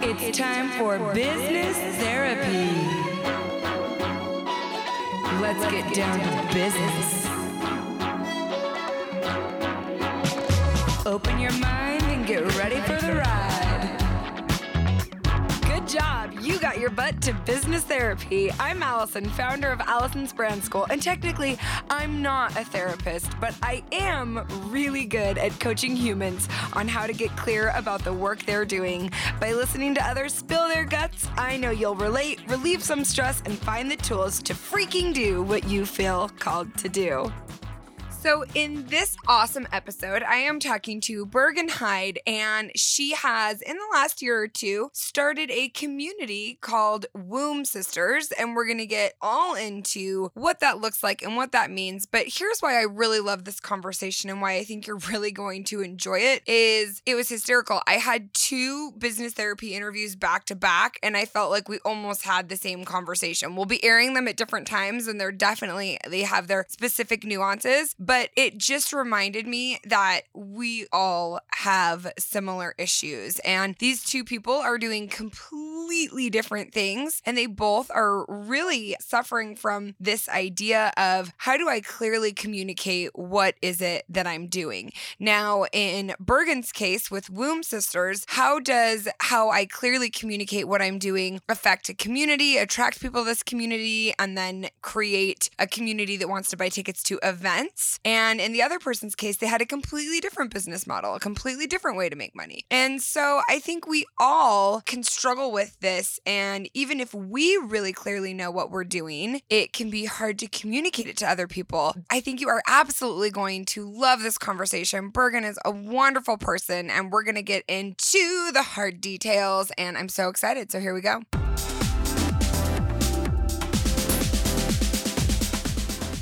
It's time for business therapy. Let's get down to business. Open your mind and get ready for the ride. Good job. You got your butt to business therapy. I'm Allison, founder of Allison's Brand School, and technically, I'm not a therapist, but I am really good at coaching humans on how to get clear about the work they're doing. By listening to others spill their guts, I know you'll relate, relieve some stress, and find the tools to freaking do what you feel called to do. So, in this awesome episode, I am talking to Bergen Hyde, and she has, in the last year or two, started a community called Womb Sisters. And we're going to get all into what that looks like and what that means. But here's why I really love this conversation and why I think you're really going to enjoy it is it was hysterical. I had two business therapy interviews back to back, and I felt like we almost had the same conversation. We'll be airing them at different times, and they're definitely, they have their specific nuances but it just reminded me that we all have similar issues. And these two people are doing completely different things. And they both are really suffering from this idea of how do I clearly communicate what is it that I'm doing? Now, in Bergen's case with Womb Sisters, how does how I clearly communicate what I'm doing affect a community, attract people to this community, and then create a community that wants to buy tickets to events? And in the other person's case, they had a completely different business model, a completely different way to make money. And so I think we all can struggle with this. And even if we really clearly know what we're doing, it can be hard to communicate it to other people. I think you are absolutely going to love this conversation. Bergen is a wonderful person, and we're going to get into the hard details. And I'm so excited. So here we go.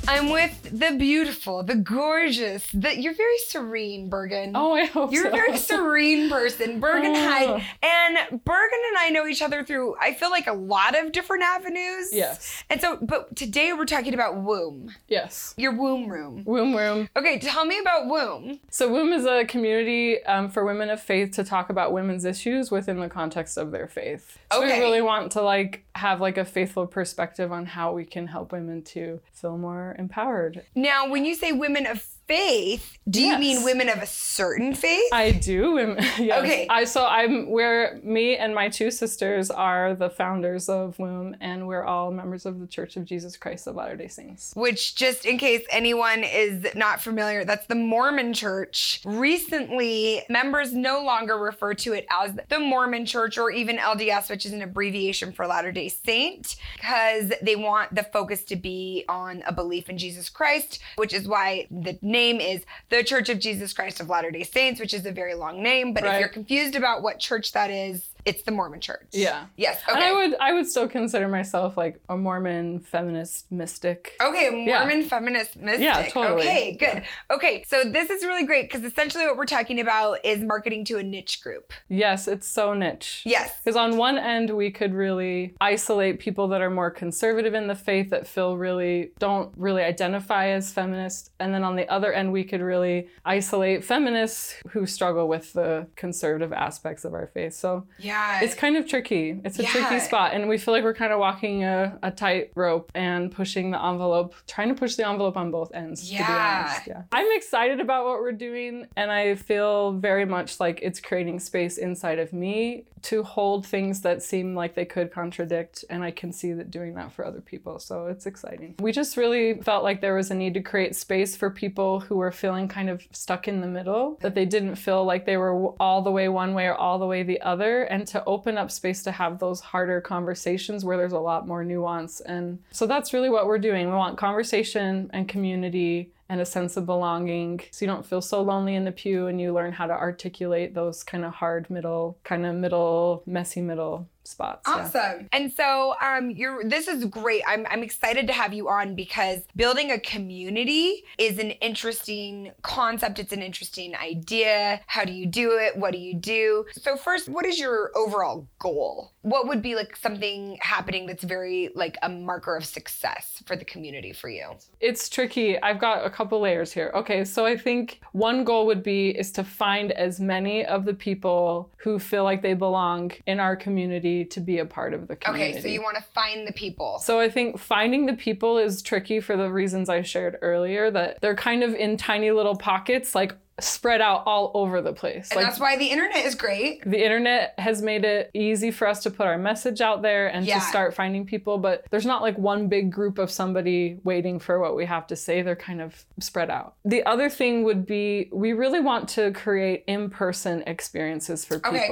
I'm with the beautiful, the gorgeous, the you're very serene, Bergen. Oh, I hope so. you're so. a very serene person, Bergen Oh. Hyde. And Bergen and I know each other through I feel like a lot of different avenues. Yes. And so, but today we're talking about womb, Yes. your womb room. Womb Room. Okay, tell me about womb. So, Womb is a community um, for women of faith to talk about women's issues within the context of their faith. So, Okay. we really want to like have like a faithful perspective on how we can help women to feel more empowered. Now, when you say women of faith, do you mean women of a certain faith? I do. Yes. Okay. I so I'm where me and my two sisters are the founders of Womb, and we're all members of the Church of Jesus Christ of Latter Day Saints. which just in case anyone is not familiar, that's the Mormon church. Recently, members no longer refer to it as the Mormon church or even LDS, which is an abbreviation for Latter day Saint, because they want the focus to be on a belief in Jesus Christ, which is why the name is the Church of Jesus Christ of Latter day Saints, which is a very long name. But if you're confused about what church that is, it's the Mormon church. Yeah. Yes. Okay. And I would I would still consider myself like a Mormon feminist mystic. Okay, Yeah. Mormon feminist mystic. Yeah, totally. Okay, good. Okay, so this is really great because essentially what we're talking about is marketing to a niche group. Yes, it's so niche. Yes. Because on one end, we could really isolate people that are more conservative in the faith that feel really don't really identify as feminist. And then on the other end, we could really isolate feminists who struggle with the conservative aspects of our faith. So Yeah. It's kind of tricky. It's a Yeah. tricky spot. And we feel like we're kind of walking a, a tight rope and pushing the envelope, trying to push the envelope on both ends, to be Yeah. honest. Yeah. I'm excited about what we're doing. And I feel very much like it's creating space inside of me to hold things that seem like they could contradict. And I can see that doing that for other people. So it's exciting. We just really felt like there was a need to create space for people who were feeling kind of stuck in the middle, that they didn't feel like they were all the way one way or all the way the other, and to open up space to have those harder conversations where there's a lot more nuance. And so that's really what we're doing. We want conversation and community and a sense of belonging so you don't feel so lonely in the pew and you learn how to articulate those kind of hard middle, kind of middle, messy middle spots. yeah. Awesome. And so um you're this is great. I'm I'm excited to have you on because building a community is an interesting concept. It's an interesting idea. How do you do it? What do you do? So first, what is your overall goal? What would be like something happening that's very like a marker of success for the community for you? It's tricky. I've got a couple layers here. Okay, so I think one goal would be is to find as many of the people who feel like they belong in our community to be a part of the community. Okay, so you want to find the people. So I think finding the people is tricky for the reasons I shared earlier that they're kind of in tiny little pockets like spread out all over the place. and like that's why the internet is great. the internet has made it easy for us to put our message out there and Yeah. to start finding people, but there's not like one big group of somebody waiting for what we have to say. They're kind of spread out. The other thing would be we really want to create in person experiences for Okay.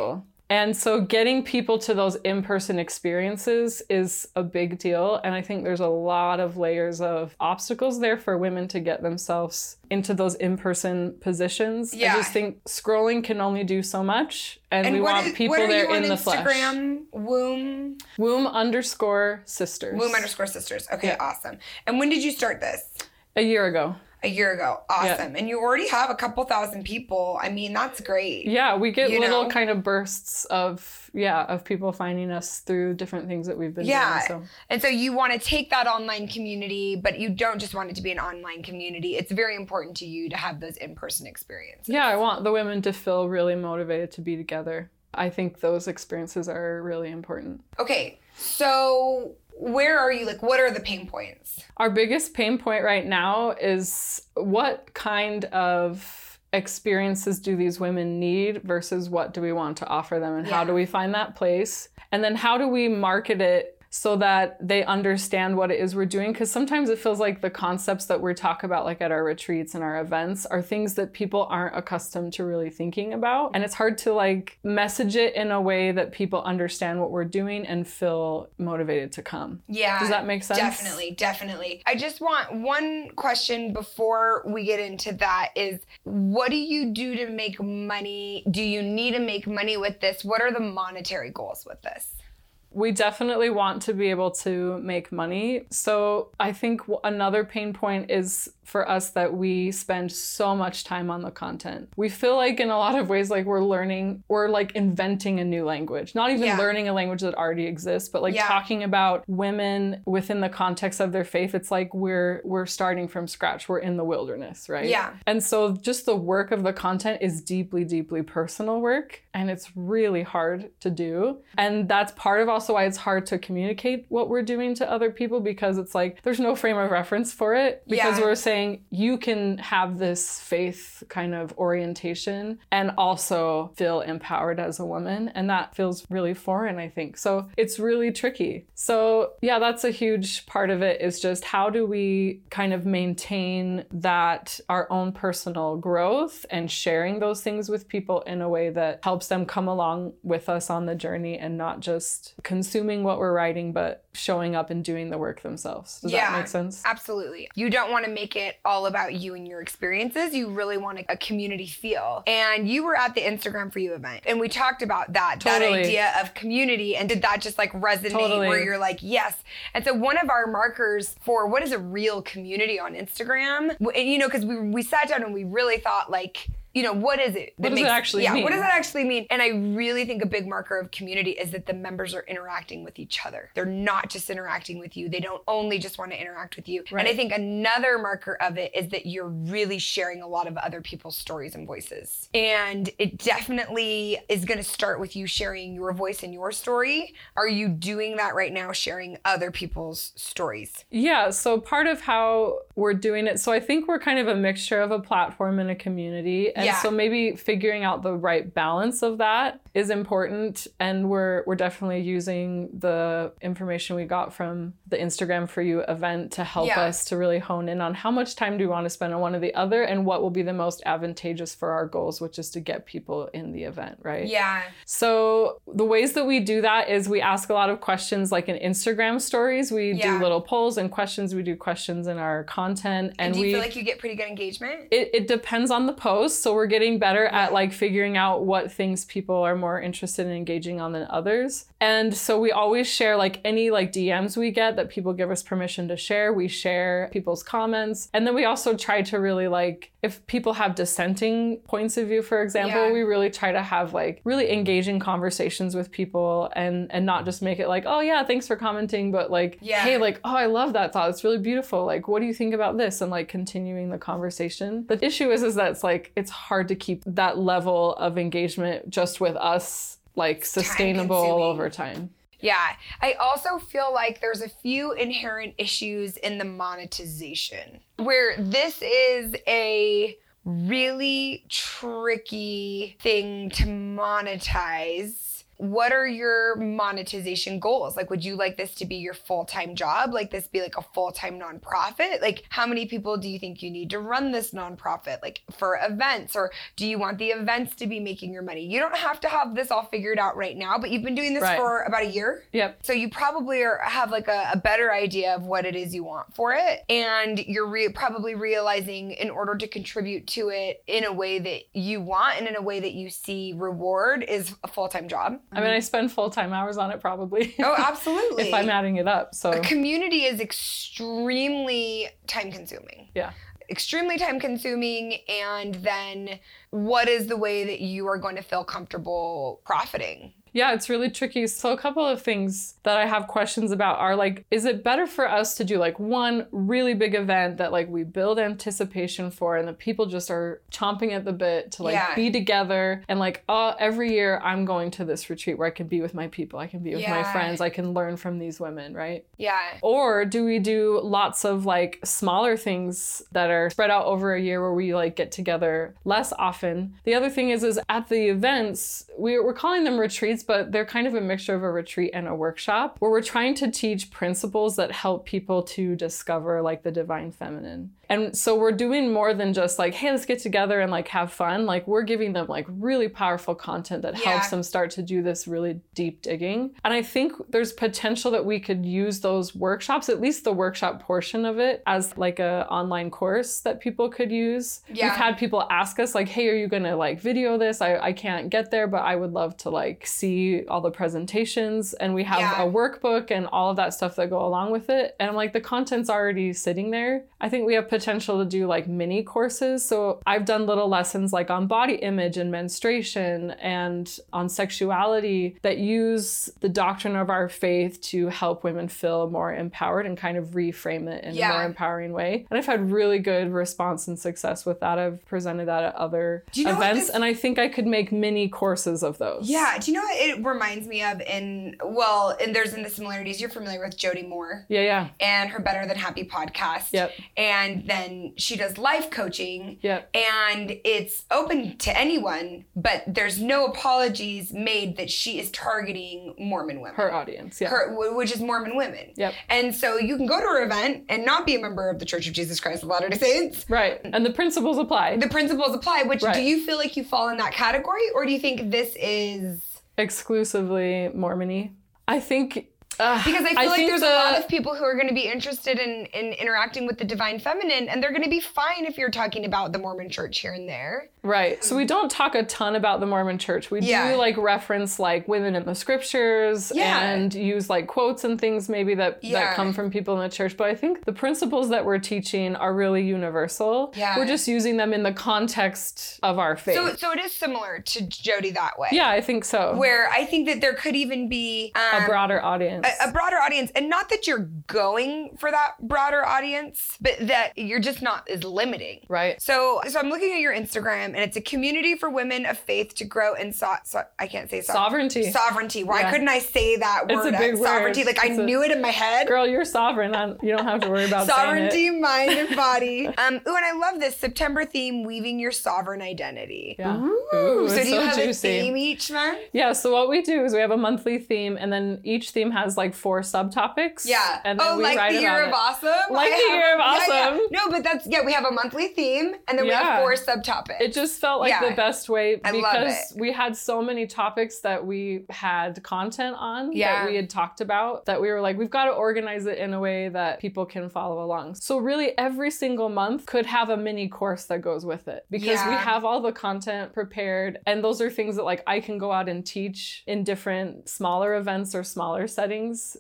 And so getting people to those in person experiences is a big deal. And I think there's a lot of layers of obstacles there for women to get themselves into those in person positions. Yeah. I just think scrolling can only do so much. And, we want is- people there in the flesh. Instagram, womb, Womb underscore sisters. womb underscore sisters. Okay, Yeah. awesome. And when did you start this? A year ago. A year ago. Awesome. And you already have a couple thousand people. I mean, that's great. Yeah, we get little know? kind of bursts of yeah of people finding us through different things that we've been Yeah. doing. So And so you want to take that online community, but you don't just want it to be an online community. It's very important to you to have those in-person experiences. yeah, I want the women to feel really motivated to be together. I think those experiences are really important. Okay. So where are you like what are the pain points? Our biggest pain point right now is what kind of experiences do these women need versus what do we want to offer them and how do we find that place? And then how do we market it so that they understand what it is we're doing because sometimes it feels like the concepts that we talk about like at our retreats and our events are things that people aren't accustomed to really thinking about and it's hard to like message it in a way that people understand what we're doing and feel motivated to come Yeah. does that make sense Definitely, definitely. I just want one question before we get into that is what do you do to make money? Do you need to make money with this? What are the monetary goals with this? We definitely want to be able to make money. So I think w- another pain point is for us that we spend so much time on the content. We feel like in a lot of ways like we're learning, we're like inventing a new language. Not even Yeah. learning a language that already exists, but like Yeah. talking about women within the context of their faith. It's like we're we're starting from scratch. We're in the wilderness, right? Yeah. And so just the work of the content is deeply, deeply personal work. And it's really hard to do. And that's part of also why it's hard to communicate what we're doing to other people because it's like there's no frame of reference for it. Because Yeah. we're saying you can have this faith kind of orientation and also feel empowered as a woman. And that feels really foreign, I think. So it's really tricky. So yeah, that's a huge part of it is just how do we kind of maintain that our own personal growth and sharing those things with people in a way that helps them come along with us on the journey and not just consuming what we're writing, but showing up and doing the work themselves. Does Yeah. that make sense? Absolutely. You don't want to make it all about you and your experiences. You really want a, a community feel. And you were at the Instagram for You event, and we talked about that that idea of community. And did that just like resonate Totally. where you're like, yes? And so one of our markers for what is a real community on Instagram, and, you know, because we we sat down and we really thought like. You know, what is it? that What does it actually yeah, mean? what does that actually mean? And I really think a big marker of community is that the members are interacting with each other. They're not just interacting with you. They don't only just want to interact with you. And I think another marker of it is that you're really sharing a lot of other people's stories and voices. And it definitely is going to start with you sharing your voice and your story. Are you doing that right now, sharing other people's stories? Yeah, so part of how we're doing it, so I think we're kind of a mixture of a platform and a community. And Yeah. so maybe figuring out the right balance of that is important. And we're we're definitely using the information we got from the Instagram for you event to help Yeah. us to really hone in on how much time do we want to spend on one or the other and what will be the most advantageous for our goals, which is to get people in the event, right? Yeah. So the ways that we do that is we ask a lot of questions like in Instagram stories. We Yeah. do little polls and questions. We do questions in our content. And And, do you we feel like you get pretty good engagement? it, it depends on the post. So so we're getting better at like figuring out what things people are more interested in engaging on than others. And so we always share like any like DMs we get that people give us permission to share. We share people's comments. And then we also try to really like if people have dissenting points of view, for example, Yeah. we really try to have like really engaging conversations with people and and not just make it like, oh yeah, thanks for commenting, but like, Yeah. hey, like, oh, I love that thought. It's really beautiful. Like, what do you think about this? And like continuing the conversation. The issue is is that it's like it's hard to keep that level of engagement just with us like sustainable over time. Yeah. I also feel like there's a few inherent issues in the monetization where this is a really tricky thing to monetize. What are your monetization goals? Like, would you like this to be your full time job? Like, this be like a full time nonprofit? Like, how many people do you think you need to run this nonprofit? Like, for events? Or do you want the events to be making your money? You don't have to have this all figured out right now, but you've been doing this Right. for about a year. Yep. So you probably are, have like a, a better idea of what it is you want for it, and you're re- probably realizing in order to contribute to it in a way that you want and in a way that you see reward is a full time job. I mean, mm. I spend full time hours on it probably. Oh, absolutely. if I'm adding it up. So a community is extremely time consuming. yeah. Extremely time consuming, and then what is the way that you are going to feel comfortable profiting? Yeah, it's really tricky. So, a couple of things that I have questions about are like, is it better for us to do like one really big event that like we build anticipation for and the people just are chomping at the bit to like Yeah. be together and like, oh, every year I'm going to this retreat where I can be with my people, I can be with my friends, I can learn from these women, right? Yeah. Or do we do lots of like smaller things that are spread out over a year where we like get together less often? The other thing is, is at the events, we're, we're calling them retreats, but they're kind of a mixture of a retreat and a workshop where we're trying to teach principles that help people to discover like the divine feminine. And so we're doing more than just like, hey, let's get together and like have fun. Like we're giving them like really powerful content that Yeah. helps them start to do this really deep digging. And I think there's potential that we could use those workshops, at least the workshop portion of it, as like a online course that people could use. Yeah. We've had people ask us like, hey, are you gonna like video this? I, I can't get there, but I would love to like see all the presentations. And we have Yeah. a workbook and all of that stuff that go along with it. And I'm like, the content's already sitting there. I think we have potential to do like mini courses. So I've done little lessons like on body image and menstruation and on sexuality that use the doctrine of our faith to help women feel more empowered and kind of reframe it in Yeah. a more empowering way. And I've had really good response and success with that. I've presented that at other you know events, and I think I could make mini courses of those. Yeah, do you know what it reminds me of in well, and there's in the similarities. You're familiar with Jody Moore Yeah, yeah. and her Better Than Happy podcast. Yep. And then she does life coaching. Yep. And it's open to anyone, but there's no apologies made that she is targeting Mormon women. Her audience. Yeah. Her, which is Mormon women. Yep. And so you can go to her event and not be a member of the Church of Jesus Christ of Latter day Saints. Right. And the principles apply. The principles apply, which Right. do you feel like you fall in that category or do you think this is exclusively Mormony. I think uh, Because I feel like think there's the- a lot of people who are going to be interested in, in interacting with the divine feminine, and they're going to be fine if you're talking about the Mormon church here and there. Right. So we don't talk a ton about the Mormon church. We Yeah. do like reference like women in the scriptures Yeah. and use like quotes and things maybe that Yeah. that come from people in the church, but I think the principles that we're teaching are really universal. Yeah. We're just using them in the context of our faith. So, so it is similar to Jody that way. yeah, I think so. Where I think that there could even be um, a broader audience. A, a broader audience, and not that you're going for that broader audience, but that you're just not as limiting. right. So, so I'm looking at your Instagram, and it's a community for women of faith to grow in so, so I can't say so- Sovereignty. Sovereignty. Why Yeah. couldn't I say that word? It's a word? big word. sovereignty. Like I It's a- knew it in my head. Girl, you're sovereign. I- You don't have to worry about Sovereignty, mind, and body. Um, ooh, and I love this September theme, weaving your sovereign identity. Yeah. Ooh, Ooh, so do you so have juicy. a theme each month? Yeah, so what we do is we have a monthly theme, and then each theme has has like four subtopics. Yeah. And then oh, we like write the year of it. awesome. Like I the year of yeah, yeah. awesome. No, but that's yeah. We have a monthly theme, and then we have four subtopics. It just felt like Yeah. the best way because we had so many topics that we had content on Yeah. that we had talked about that we were like, we've got to organize it in a way that people can follow along. So, really, every single month could have a mini course that goes with it because we have all the content prepared. And those are things that, like, I can go out and teach in different smaller events or smaller settings.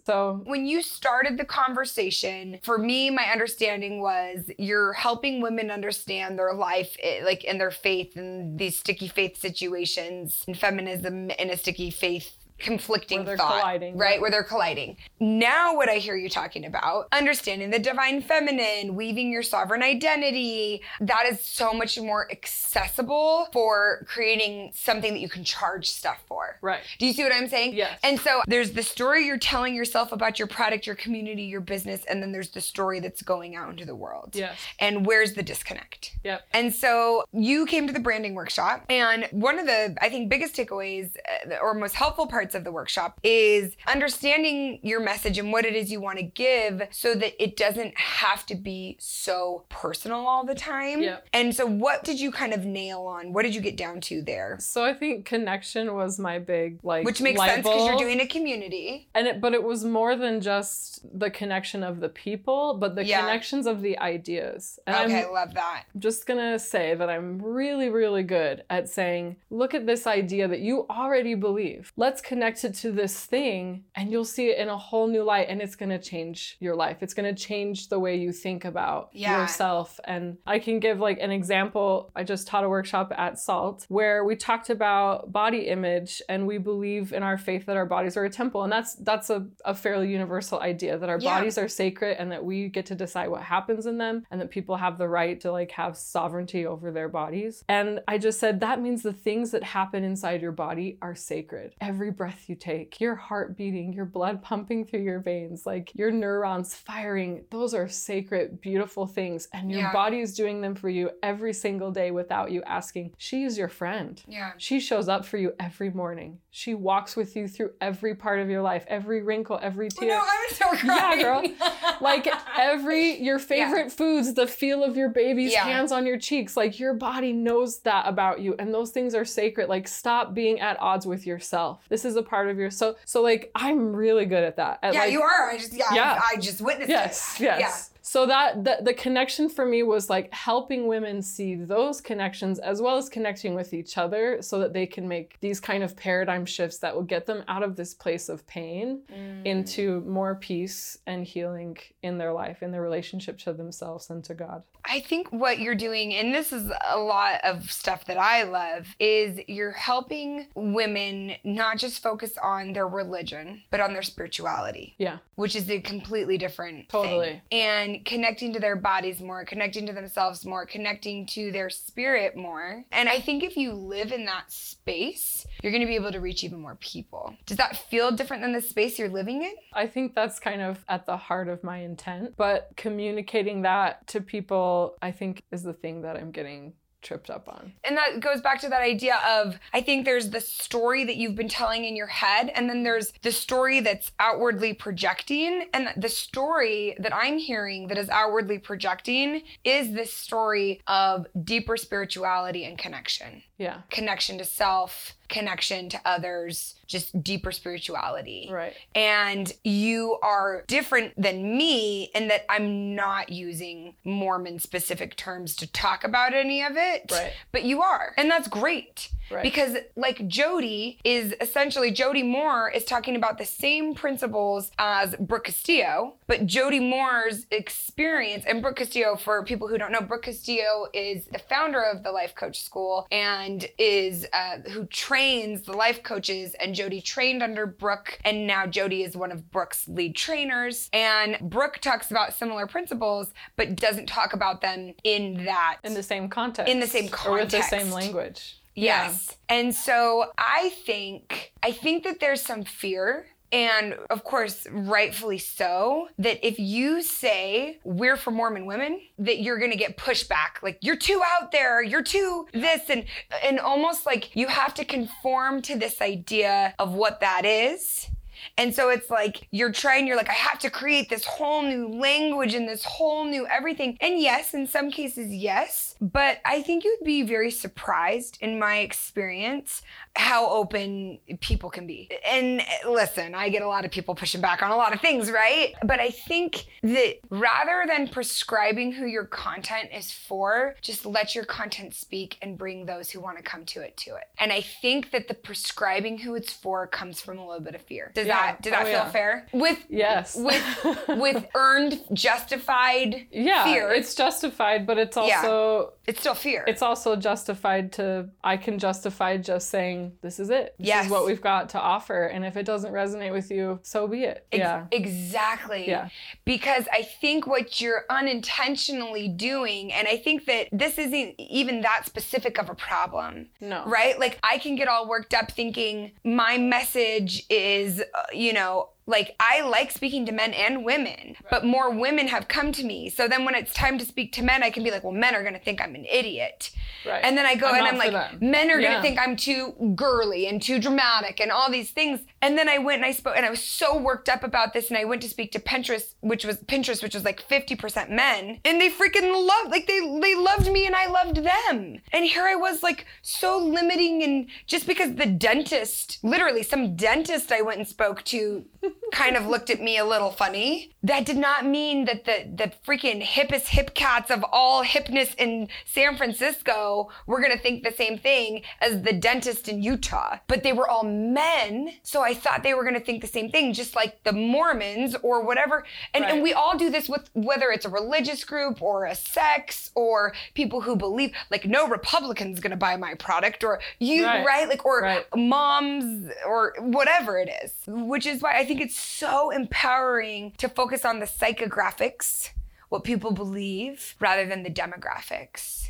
So, when you started the conversation, for me, my understanding was you're helping women understand their life, eh, like in their faith and these sticky faith situations, and feminism in a sticky faith conflicting Where thought, colliding, right? right. Where they're colliding. Now, what I hear you talking about, understanding the divine feminine, weaving your sovereign identity, that is so much more accessible for creating something that you can charge stuff for. right. Do you see what I'm saying? Yes. And so there's the story you're telling yourself about your product, your community, your business, and then there's the story that's going out into the world. Yes. And where's the disconnect? Yep. And so you came to the branding workshop, and one of the, I think, biggest takeaways uh, or most helpful parts of the workshop is understanding your message and what it is you want to give so that it doesn't have to be so personal all the time. Yep. And so, what did you kind of nail on? What did you get down to there? So, I think connection was my big, like, Which makes sense because you're doing a community. and it, but it was more than just the connection of the people, but the Yeah. connections of the ideas. And okay, I'm love that. just gonna say that I'm really, really good at saying, look at this idea that you already believe. Let's connect it to this thing, and you'll see it in a whole new light, and it's gonna change your life. It's gonna change the way you think about Yeah. yourself. And I can give like an example. I just taught a workshop at SALT where we talked about body image, and we believe in our faith that our bodies are a temple, and that's that's a, a fairly universal idea that our Yeah. bodies are sacred and that we get to decide what happens in them and that people have the right to like have sovereignty over their bodies. And I just said that means the things that happen inside your body are sacred. Every breath you take, your heart beating, your blood pumping through your veins, like your neurons firing, those are sacred, beautiful things. And your Yeah. body is doing them for you every single day without you asking. She is your friend. Yeah. She shows up for you every morning. She walks with you through every part of your life, every wrinkle, every Oh, tear. no, I'm so Yeah, crying. girl. like every your favorite foods the feel of your baby's Yeah. hands on your cheeks like your body knows that about you and those things are sacred like stop being at odds with yourself this is a part of your so so like i'm really good at that at, yeah, like, you are. I just yeah, Yeah. I just witnessed yes it. Yes. Yes so that the, the connection for me was like helping women see those connections as well as connecting with each other so that they can make these kind of paradigm shifts that will get them out of this place of pain Mm. into more peace and healing in their life, in their relationship to themselves and to God. I think what you're doing, and this is a lot of stuff that I love, is you're helping women not just focus on their religion, but on their spirituality, Yeah, which is a completely different thing. Totally. Connecting to their bodies more, connecting to themselves more, connecting to their spirit more. And I think if you live in that space, you're going to be able to reach even more people. Does that feel different than the space you're living in? I think that's kind of at the heart of my intent. But communicating that to people, I think, is the thing that I'm getting tripped up on. And that goes back to that idea of I think there's the story that you've been telling in your head, and then there's the story that's outwardly projecting. And the story that I'm hearing that is outwardly projecting is this story of deeper spirituality and connection Yeah, connection to self, connection to others, just deeper spirituality. right. And you are different than me in that I'm not using Mormon specific terms to talk about any of it. Right. But you are. And that's great. Right. Because like Jody is essentially Jody Moore is talking about the same principles as Brooke Castillo, but Jody Moore's experience and Brooke Castillo for people who don't know, Brooke Castillo is the founder of the Life Coach School and is uh, who trains the life coaches and Jody trained under Brooke and now Jody is one of Brooke's lead trainers and Brooke talks about similar principles but doesn't talk about them in that In the same context. In the same context, Or with the same language. Yes. And so I think I think that there's some fear and of course rightfully so that if you say we're for Mormon women that you're to get pushback like you're too out there you're too this and and almost like you have to conform to this idea of what that is And so it's like you're trying, you're like, I have to create this whole new language and this whole new everything. And yes, in some cases, yes. But I think you'd be very surprised in my experience how open people can be. And eh, listen, I get a lot of people pushing back on a lot of things, right? But I think that rather than prescribing who your content is for, just let your content speak and bring those who want to come to it to it. And I think that the prescribing who it's for comes from a little bit of fear. Does Yeah. that does that Oh, feel yeah. fair? With Yes. with with earned justified yeah, fear. it's justified, but it's also it's still fear. it's also justified to I can justify just saying this is it. This Yes. is what we've got to offer. And if it doesn't resonate with you, so be it. Ex- yeah. Exactly. Yeah. Because I think what you're unintentionally doing, and I think that this isn't even that specific of a problem. No. Right? Like I can get all worked up thinking my message is, uh, you know, like I like speaking to men and women, but more women have come to me. So then when it's time to speak to men, I can be like, well, men are going to think I'm an idiot. Right. And then I go I'm and I'm like, them. men are Yeah. gonna think I'm too girly and too dramatic and all these things. And then I went and I spoke and I was so worked up about this and I went to speak to Pinterest, which was Pinterest, which was like 50% men. And they freaking loved like they they loved me and I loved them. And here I was like so limiting and just because the dentist, literally some dentist I went and spoke to kind of looked at me a little funny. That did not mean that the the freaking hippest hip cats of all hipness in San Francisco were gonna think the same thing as the dentist in Utah. But they were all men, so I thought they were gonna think the same thing, just like the Mormons or whatever. And, and we all do this with whether it's a religious group or a sex or people who believe like no Republican's gonna buy my product or you Right. right like or Right. moms or whatever it is. Which is why I think it's so empowering to focus on the psychographics, what people believe, rather than the demographics.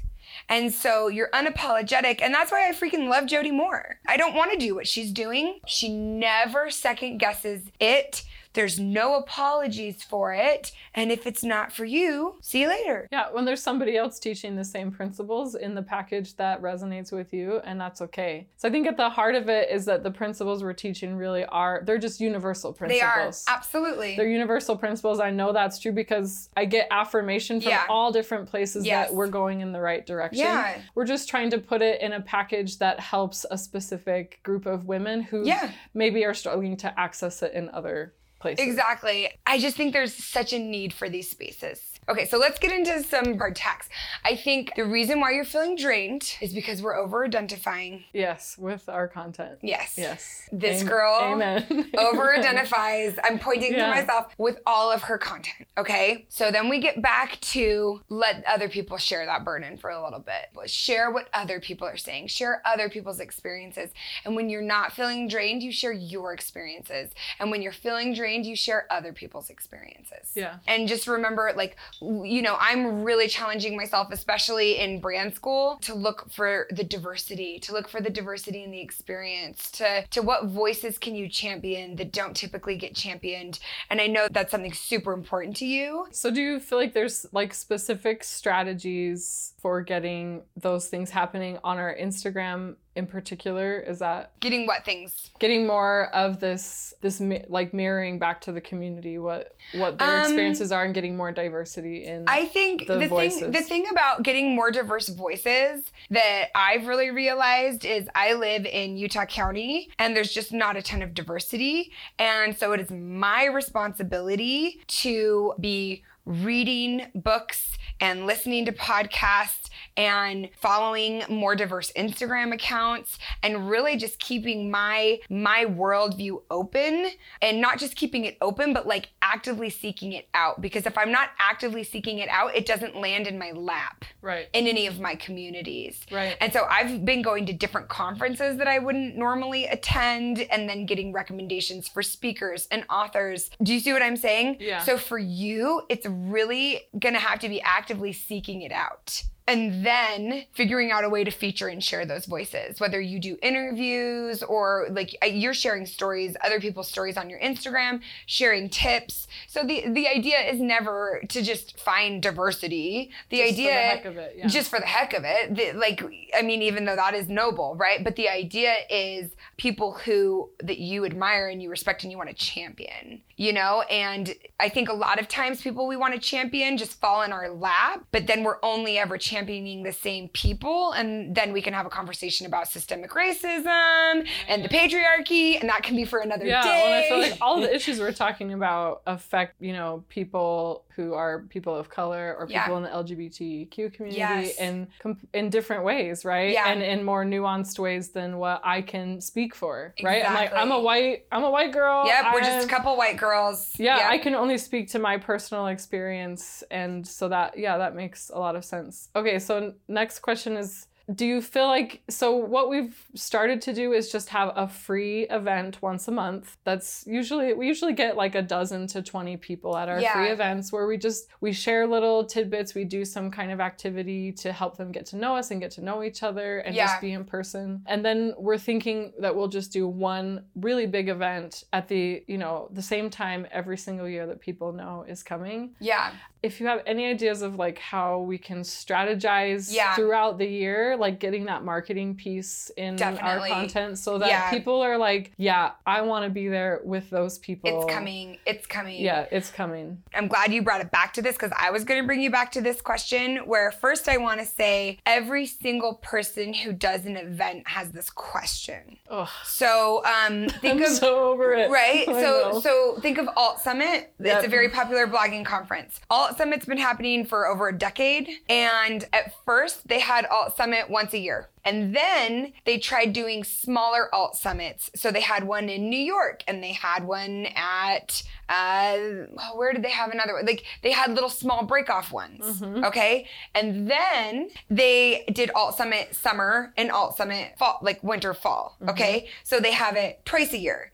And so you're unapologetic, and that's why I freaking love Jody Moore. I don't want to do what she's doing. She never second guesses it. There's no apologies for it. And if it's not for you, see you later. Yeah, when there's somebody else teaching the same principles in the package that resonates with you, and that's okay. So I think at the heart of it is that the principles we're teaching really are, they're just universal principles. They are. Absolutely. They're universal principles. I know that's true because I get affirmation from Yeah. all different places Yes. that we're going in the right direction. Yeah. We're just trying to put it in a package that helps a specific group of women who Yeah. maybe are struggling to access it in other places. Exactly. I just think there's such a need for these spaces. Okay, so let's get into some hard facts. I think the reason why you're feeling drained is because we're over identifying. Yes, with our content. Yes. Yes. This Am- girl Amen. over identifies, I'm pointing Yeah. to myself with all of her content. Okay. So then we get back to let other people share that burden for a little bit. Share what other people are saying, share other people's experiences. And when you're not feeling drained, you share your experiences. And when you're feeling drained, you share other people's experiences. Yeah. And just remember, like, you know, I'm really challenging myself, especially in brand school, to look for the diversity, to look for the diversity in the experience, to to what voices can you champion that don't typically get championed. And I know that's something super important to you. So do you feel like there's like specific strategies for getting those things happening on our Instagram in particular? Is that Getting what things? getting more of this this like mirroring back to the community what what their Um, experiences are and getting more diversity in I think the the, thing the thing about getting more diverse voices that I've really realized is I live in Utah County and there's just not a ton of diversity and so it is my responsibility to be reading books and listening to podcasts and following more diverse Instagram accounts and really just keeping my my worldview open and not just keeping it open but like actively seeking it out because if I'm not actively seeking it out it doesn't land in my lap right in any of my communities. Right. And so I've been going to different conferences that I wouldn't normally attend and then getting recommendations for speakers and authors. Do you see what I'm saying? Yeah. So for you, it's really going to have to be actively seeking it out. And then figuring out a way to feature and share those voices whether you do interviews or like you're sharing stories other people's stories on your instagram sharing tips. So the the idea is never to just find diversity. The Just for idea the heck of it, yeah. just for the heck of it the, like i mean even though that is noble right? But the idea is people who that you admire and you respect and you want to champion you know? And i think a lot of times people we want to champion just fall in our lap but then we're only ever championing the same people and then we can have a conversation about systemic racism and the patriarchy and that can be for another yeah, day well, I feel like all the issues we're talking about affect, you know, people who are people of color or Yeah. people in the LGBTQ community Yes. in in different ways, right? Yeah. And in more nuanced ways than what I can speak for, right? I'm like, I'm a white, I'm a white girl. yep we're just a couple white girls yeah, Yep. I can only speak to my personal experience, and so that yeah, that makes a lot of sense. Okay, so next question is. Do you feel like so what we've started to do is just have a free event once a month. That's usually we usually get like a dozen to 20 people at our Yeah. free events where we just we share little tidbits, we do some kind of activity to help them get to know us and get to know each other and Yeah. just be in person. And then we're thinking that we'll just do one really big event at the, you know, the same time every single year that people know is coming. yeah If you have any ideas of like how we can strategize Yeah. throughout the year, like getting that marketing piece in Definitely. our content so that Yeah. people are like, yeah, I want to be there with those people. it's coming it's coming Yeah, it's coming. I'm glad you brought it back to this because I was going to bring you back to this question. Where first, I want to say every single person who does an event has this question. Ugh. So um, think I'm of so over it. right. I So know. so think of Alt Summit. Yep. It's a very popular blogging conference. Alt Summit's been happening for over a decade, and at first they had Alt Summit once a year. And then they tried doing smaller alt summits. So they had one in New York and they had one at, uh, oh, where did they have another one? Like they had little small break off ones. Okay. And then they did alt summit summer and alt summit fall, like winter fall. Okay. So they have it twice a year.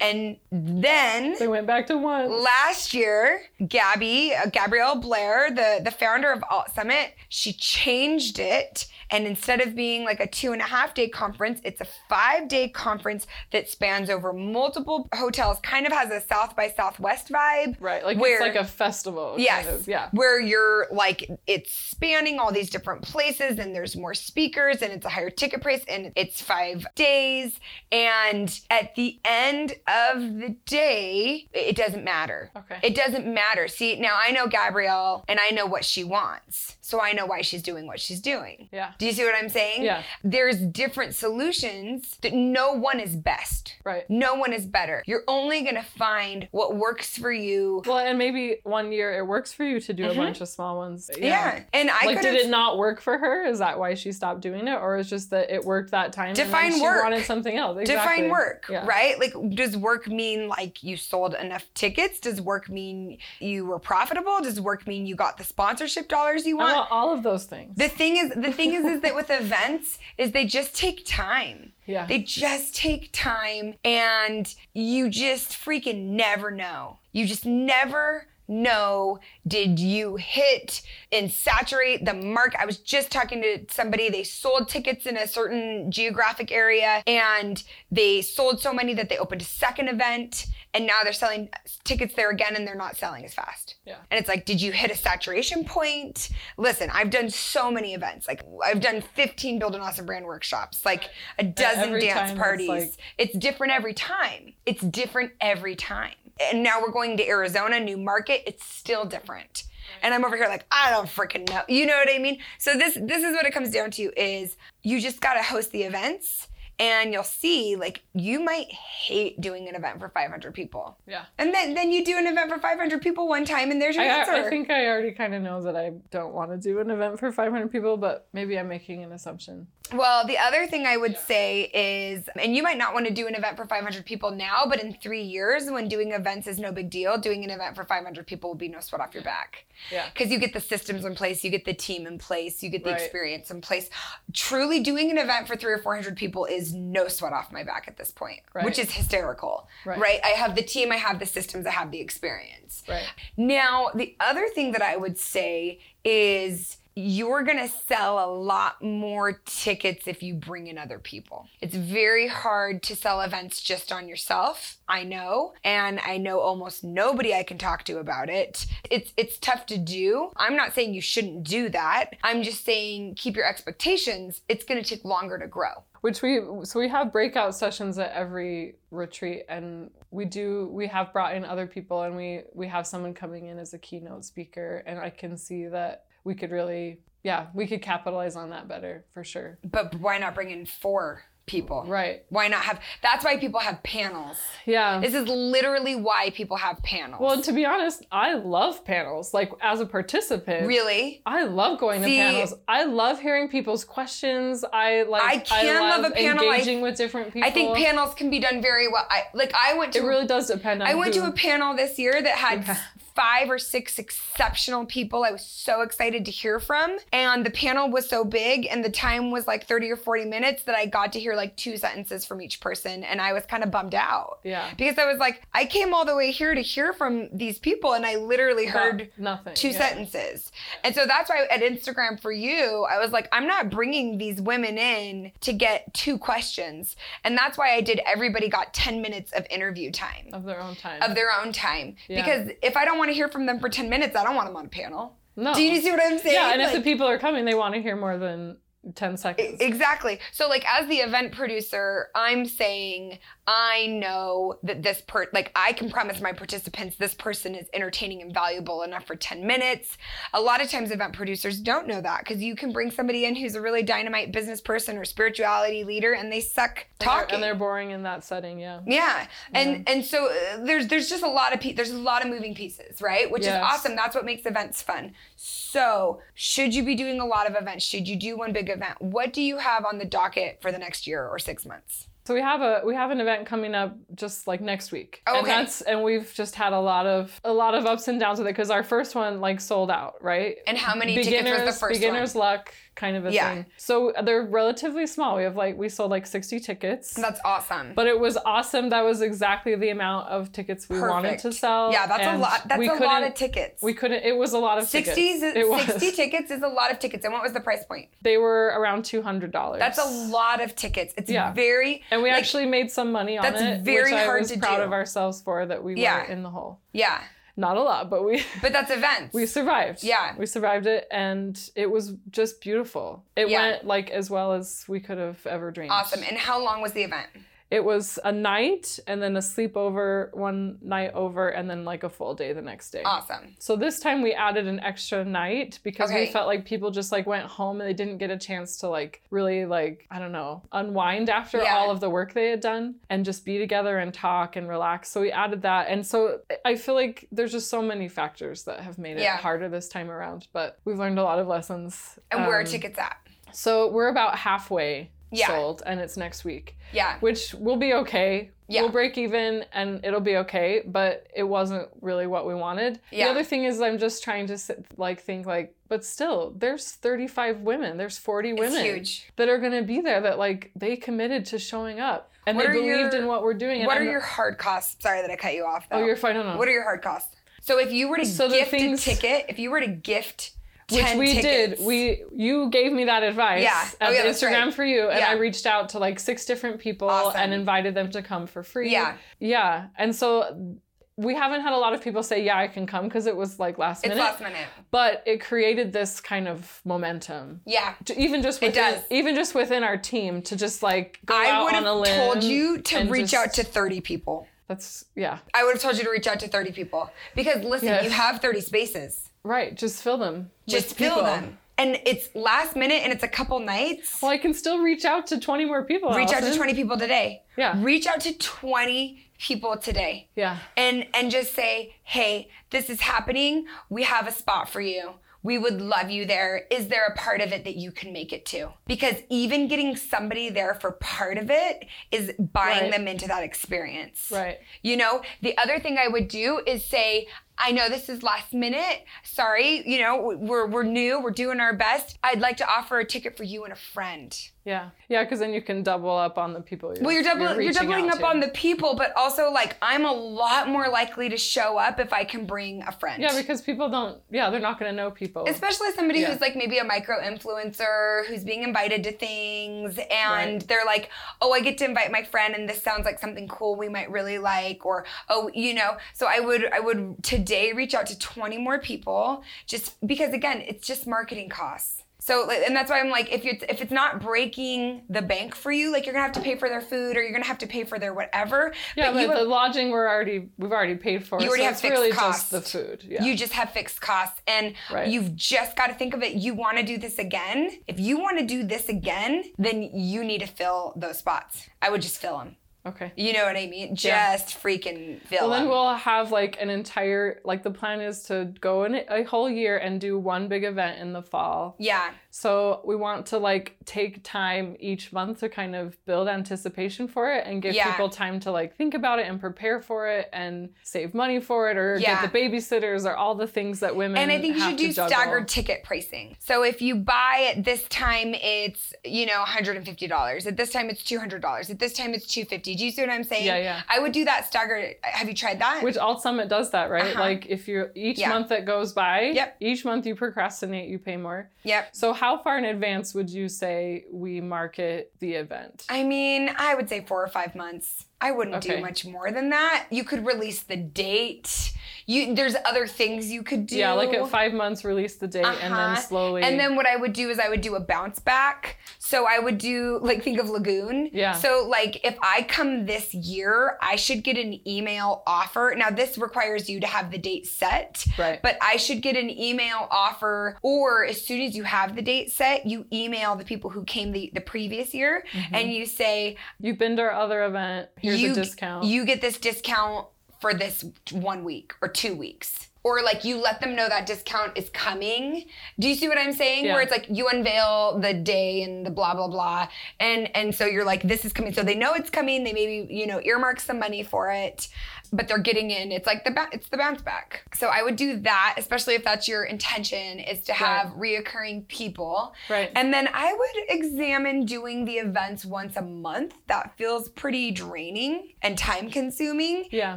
And then they went back to one. last year, Gabby, uh, Gabrielle Blair, the, the founder of Alt Summit, she changed it. And instead of being like a two and a half day conference, it's a five day conference that spans over multiple hotels, kind of has a South by Southwest vibe. Right. Like Where- it's like a festival. kind Yes. of, Yeah. Where you're like, it's spanning all these different places and there's more speakers and it's a higher ticket price and it's five days. And at the end of the day, it doesn't matter. Okay. It doesn't matter. See, now I know Gabrielle and I know what she wants. So I know why she's doing what she's doing. Yeah. Do you see what I'm saying? Yeah. There's different solutions that no one is best. Right. No one is better. You're only going to find what works for you. Well, and maybe one year it works for you to do a bunch of small ones. Mm-hmm. Yeah. And I like, did it not work for her? Is that why she stopped doing it, or is just that it worked that time? and then Define she work. wanted something else. Exactly. define work, Yeah. right? Like, does work mean like you sold enough tickets? Does work mean you were profitable? Does work mean you got the sponsorship dollars you want all of those things. The thing is, the thing is, is that with events, is they just take time. Yeah. They just take time, and you just freaking never know. You just never know did you hit and saturate the mark i was just talking to somebody they sold tickets in a certain geographic area and they sold so many that they opened a second event and now they're selling tickets there again and they're not selling as fast Yeah. and it's like did you hit a saturation point listen i've done so many events like i've done 15 build an awesome brand workshops like a dozen dance time it's parties like- it's different every time. It's different every time. And now we're going to Arizona, new market. It's still different. And I'm over here like, I don't freaking know. You know what I mean? So this this is what it comes down to is you just gotta host the events and you'll see like you might hate doing an event for 500 people. yeah. And then then you do an event for 500 people one time and there's your I, answer. I think I already kind of know that I don't want to do an event for 500 people, but maybe I'm making an assumption. Well, the other thing I would say is, and you might not want to do an event for 500 people now, but in three years, when doing events is no big deal, doing an event for 500 people will be no sweat off your back. Yeah. Because you get the systems in place, you get the team in place, you get the Right. experience in place. Truly doing an event for three or 400 people is no sweat off my back at this point, Right. which is hysterical. Right. I have the team, I have the systems, I have the experience. Right. Now, the other thing that I would say is you're going to sell a lot more tickets if you bring in other people. It's very hard to sell events just on yourself. I know, and I know almost nobody I can talk to about it. It's it's tough to do. I'm not saying you shouldn't do that. I'm just saying keep your expectations. It's going to take longer to grow which we so we have breakout sessions at every retreat and we do we have brought in other people and we we have someone coming in as a keynote speaker and i can see that we could really yeah we could capitalize on that better for sure. But why not bring in four people. Right. Why not have that's why people have panels. Yeah. This is literally why people have panels. Well, to be honest, I love panels. Like as a participant. Really? I love going See, to panels. I love hearing people's questions. I like I can I love, love, a panel. engaging I, with different people. I think panels can be done very well. I like I went to It really does depend on I went who. to a panel this year that had five or six exceptional people I was so excited to hear from. And the panel was so big and the time was like 30 or 40 minutes that I got to hear like two sentences from each person. And I was kind of bummed out. Yeah. Because I was like, I came all the way here to hear from these people and I literally heard nothing. Two yeah. sentences. And so that's why at Instagram for you, I was like, I'm not bringing these women in to get two questions. And that's why I did everybody got 10 minutes of interview time. Of their own time. Of their own time. Yeah. Because if I don't want to hear from them for 10 minutes, I don't want them on a panel. No. Do you see what I'm saying? Yeah, and like, if the people are coming, they want to hear more than 10 seconds. Exactly. So like as the event producer, I'm saying I know that this per like I can promise my participants this person is entertaining and valuable enough for 10 minutes. A lot of times event producers don't know that because you can bring somebody in who's a really dynamite business person or spirituality leader and they suck talking. And they're, and they're boring in that setting, yeah. Yeah. And yeah. and so uh, there's there's just a lot of pe- there's a lot of moving pieces, right? Which yes. is awesome. That's what makes events fun. So, should you be doing a lot of events? Should you do one big event? What do you have on the docket for the next year or 6 months? So we have a we have an event coming up just like next week. Okay. And that's and we've just had a lot of a lot of ups and downs with it because our first one like sold out, right? And how many beginners, tickets was the first beginners one? luck kind of a yeah. thing. So uh, they're relatively small. We have like we sold like 60 tickets. That's awesome. But it was awesome. That was exactly the amount of tickets we Perfect. wanted to sell. Yeah, that's a lot. That's a lot of tickets. We couldn't it was a lot of 60s, tickets. It was. 60 tickets is a lot of tickets. And what was the price point? They were around $200. That's a lot of tickets. It's yeah. very And we like, actually made some money on that's it. That's very which hard I was to proud do. of ourselves for that we Yeah. were in the hole. Yeah. Not a lot, but we But that's events. we survived. Yeah. We survived it and it was just beautiful. It Yeah. went like as well as we could have ever dreamed. awesome. And how long was the event? It was a night and then a sleepover one night over and then like a full day the next day. Awesome. So this time we added an extra night because Okay. we felt like people just like went home and they didn't get a chance to like really like I don't know unwind after Yeah. all of the work they had done and just be together and talk and relax. So we added that and so I feel like there's just so many factors that have made it Yeah. harder this time around, but we've learned a lot of lessons. And where are Um, tickets at? So we're about halfway Yeah. sold and it's next week Yeah. which will be okay. Yeah. We'll break even and it'll be okay, but it wasn't really what we wanted. Yeah. The other thing is I'm just trying to sit, like think like but still there's 35 women, there's 40 women huge. that are going to be there that like they committed to showing up and What they believed your- in what we're doing What are I'm- your hard costs? Sorry that I cut you off. Though. Oh, you're fine. No, no. What are your hard costs? So if you were to So gift things- a ticket, if you were to gift which we tickets, did. We you gave me that advice Yeah. Oh, yeah, Instagram right. for you, and Yeah. I reached out to like six different people Awesome. and invited them to come for free. Yeah. yeah, and so we haven't had a lot of people say yeah I can come because it was like last minute. it's last minute. but it created this kind of momentum. Yeah. Even just It within, does. even just within our team to just like go I out would on a have told you to reach just- out to 30 people. That's yeah, I would have told you to reach out to 30 people because listen, Yes. you have 30 spaces. Right. Just fill them. Just fill people. them. And it's last minute and it's a couple nights. Well, I can still reach out to twenty more people. reach out to 20 people today. Yeah. Reach out to 20 people today. Yeah. and and just say, "Hey, this is happening. We have a spot for you. We would love you there. Is there a part of it that you can make it to?" Because even getting somebody there for part of it is buying Right. them into that experience. Right. You know, the other thing I would do is say, I know this is last minute. Sorry, you know, we're we're new, we're doing our best. I'd like to offer a ticket for you and a friend. Yeah, yeah, because then you can double up on the people. You're, Well, you're doubling you're, reaching doubling up to. on the people, but also like I'm a lot more likely to show up if I can bring a friend. Yeah, because people don't. Yeah, they're not going to know people. Especially somebody Yeah. who's like maybe a micro influencer who's being invited to things and Right. they're like, oh, I get to invite my friend and this sounds like something cool we might really like, or oh, you know. So I would I would today reach out to 20 more people just because again, it's just marketing costs. So and that's why I'm like, if it's if it's not breaking the bank for you, like you're gonna have to pay for their food or you're gonna have to pay for their whatever. yeah, but, you the lodging we're already we've already paid for. You already so have it's fixed really costs. just the food. Yeah. You just have fixed costs and Right. you've just got to think of it. You want to do this again. If you want to do this again, then you need to fill those spots. I would just fill them. Okay. You know what I mean? Yeah. Just freaking fill Well, then we'll have like an entire like the plan is to go in a whole year and do one big event in the fall. yeah. So we want to like take time each month to kind of build anticipation for it and give Yeah. people time to like think about it and prepare for it and save money for it or Yeah. get the babysitters or all the things that women And I think you should do staggered ticket pricing. So if you buy at this time, it's you know $150. At this time, it's $200. At this time, it's 250. Do you see what I'm saying? Yeah, yeah. I would do that staggered. Have you tried that? Which Alt Summit does that, right? Uh-huh. Like if you're each Yeah. month that goes by, Yep. each month you procrastinate, you pay more. yep. So how far in advance would you say we market the event? I mean, I would say four or five months. I wouldn't do much more than that. You could release the date. You there's other things you could do. yeah, like at five months, release the date, and Uh-huh. then slowly. And then what I would do is I would do a bounce back. So I would do like think of Lagoon. Yeah. So like if I come this year, I should get an email offer. Now this requires you to have the date set. Right. But I should get an email offer or as soon as you have the date set, you email the people who came the, the previous year Mm-hmm. and you say, You've been to our other event. Here's you, a discount. You get this discount for this one week or two weeks. Or like you let them know that discount is coming. Do you see what I'm saying? Yeah. Where it's like you unveil the day and the blah blah blah, and and so you're like this is coming. So they know it's coming. They maybe you know earmark some money for it, but they're getting in. It's like the ba- it's the bounce back. So I would do that, especially if that's your intention is to have reoccurring people. Right. And then I would examine doing the events once a month. That feels pretty draining and time consuming. Yeah.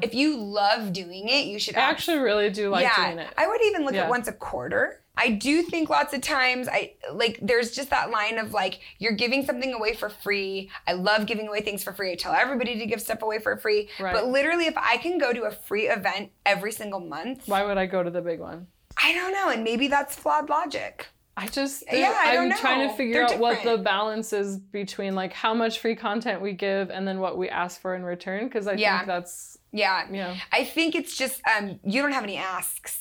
If you love doing it, you should I actually really do like yeah, doing it. I would even look Yeah. at once a quarter. I do think lots of times I like there's just that line of like you're giving something away for free. I love giving away things for free. I tell everybody to give stuff away for free. Right. But literally if I can go to a free event every single month, Why would I go to the big one? I don't know, and maybe that's flawed logic. I just Yeah, I I'm don't trying to figure They're out what the balance is between like how much free content we give and then what we ask for in return because I Yeah. think that's Yeah. yeah. I think it's just um you don't have any asks.